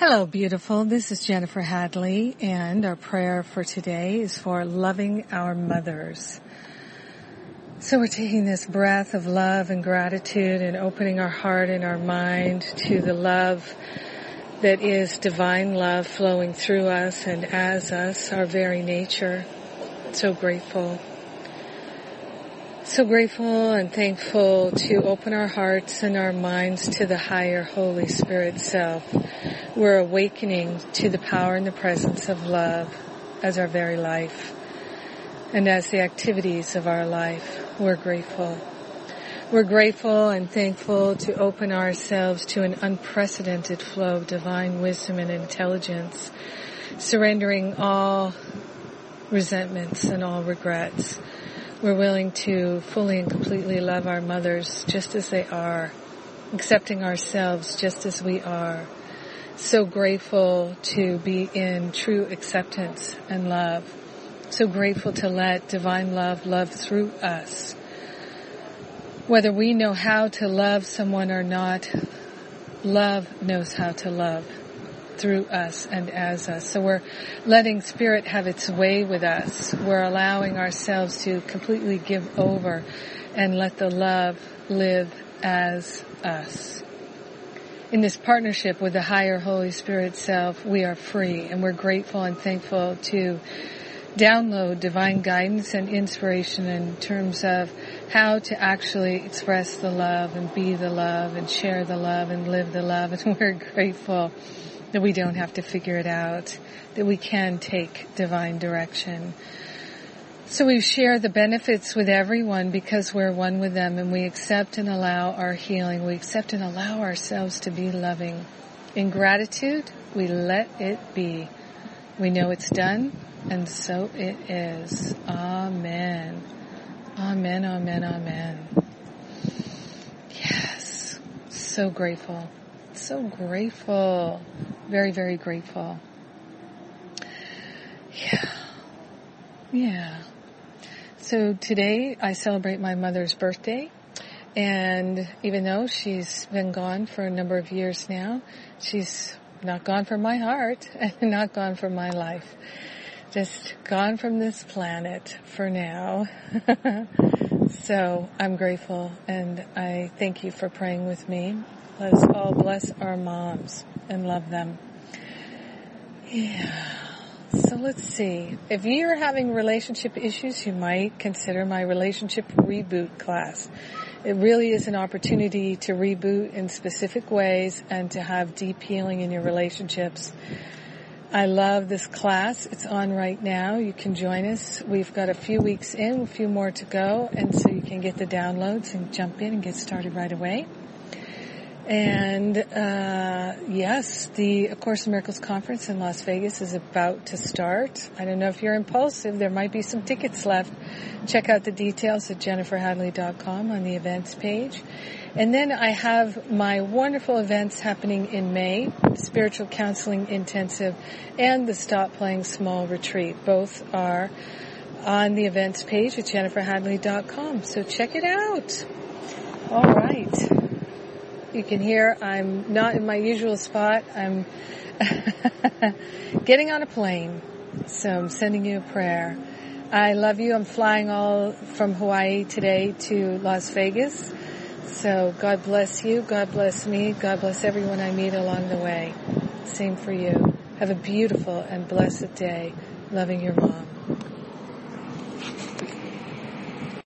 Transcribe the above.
Hello, beautiful. This is Jennifer Hadley, and our prayer for today is for loving our mothers. So we're taking this breath of love and gratitude and opening our heart and our mind to the love that is divine love flowing through us and as us, our very nature. So grateful. So grateful and thankful to open our hearts and our minds to the higher Holy Spirit self. We're awakening to the power and the presence of love as our very life and as the activities of our life. We're grateful. We're grateful and thankful to open ourselves to an unprecedented flow of divine wisdom and intelligence, surrendering all resentments and all regrets we're willing to fully and completely love our mothers just as they are, accepting ourselves just as we are. So grateful to be in true acceptance and love. So grateful to let divine love love through us. Whether we know how to love someone or not, love knows how to love through us and as us. So we're letting spirit have its way with us. We're allowing ourselves to completely give over and let the love live as us. In this partnership with the higher Holy Spirit self, we are free and we're grateful and thankful to download divine guidance and inspiration in terms of how to actually express the love and be the love and share the love and live the love. And we're grateful that we don't have to figure it out, that we can take divine direction. So we share the benefits with everyone because we're one with them and we accept and allow our healing. We accept and allow ourselves to be loving. In gratitude, we let it be. We know it's done and so it is. Amen. Amen, amen, amen. Yes. So grateful. So grateful. Very, very grateful. Yeah. Yeah. So today I celebrate my mother's birthday. And even though she's been gone for a number of years now, she's not gone from my heart and not gone from my life. Just gone from this planet for now. so I'm grateful and I thank you for praying with me. Let's all bless our moms and love them. Yeah. So let's see. If you're having relationship issues, you might consider my relationship reboot class. It really is an opportunity to reboot in specific ways and to have deep healing in your relationships. I love this class. It's on right now. You can join us. We've got a few weeks in, a few more to go, and so you can get the downloads and jump in and get started right away. And uh, yes, the A Course in Miracles conference in Las Vegas is about to start. I don't know if you're impulsive. There might be some tickets left. Check out the details at jenniferhadley.com on the events page. And then I have my wonderful events happening in May, Spiritual Counseling Intensive and the Stop Playing Small Retreat. Both are on the events page at jenniferhadley.com. So check it out. All right you can hear I'm not in my usual spot. I'm getting on a plane. So I'm sending you a prayer. I love you. I'm flying all from Hawaii today to Las Vegas. So God bless you. God bless me. God bless everyone I meet along the way. Same for you. Have a beautiful and blessed day. Loving your mom.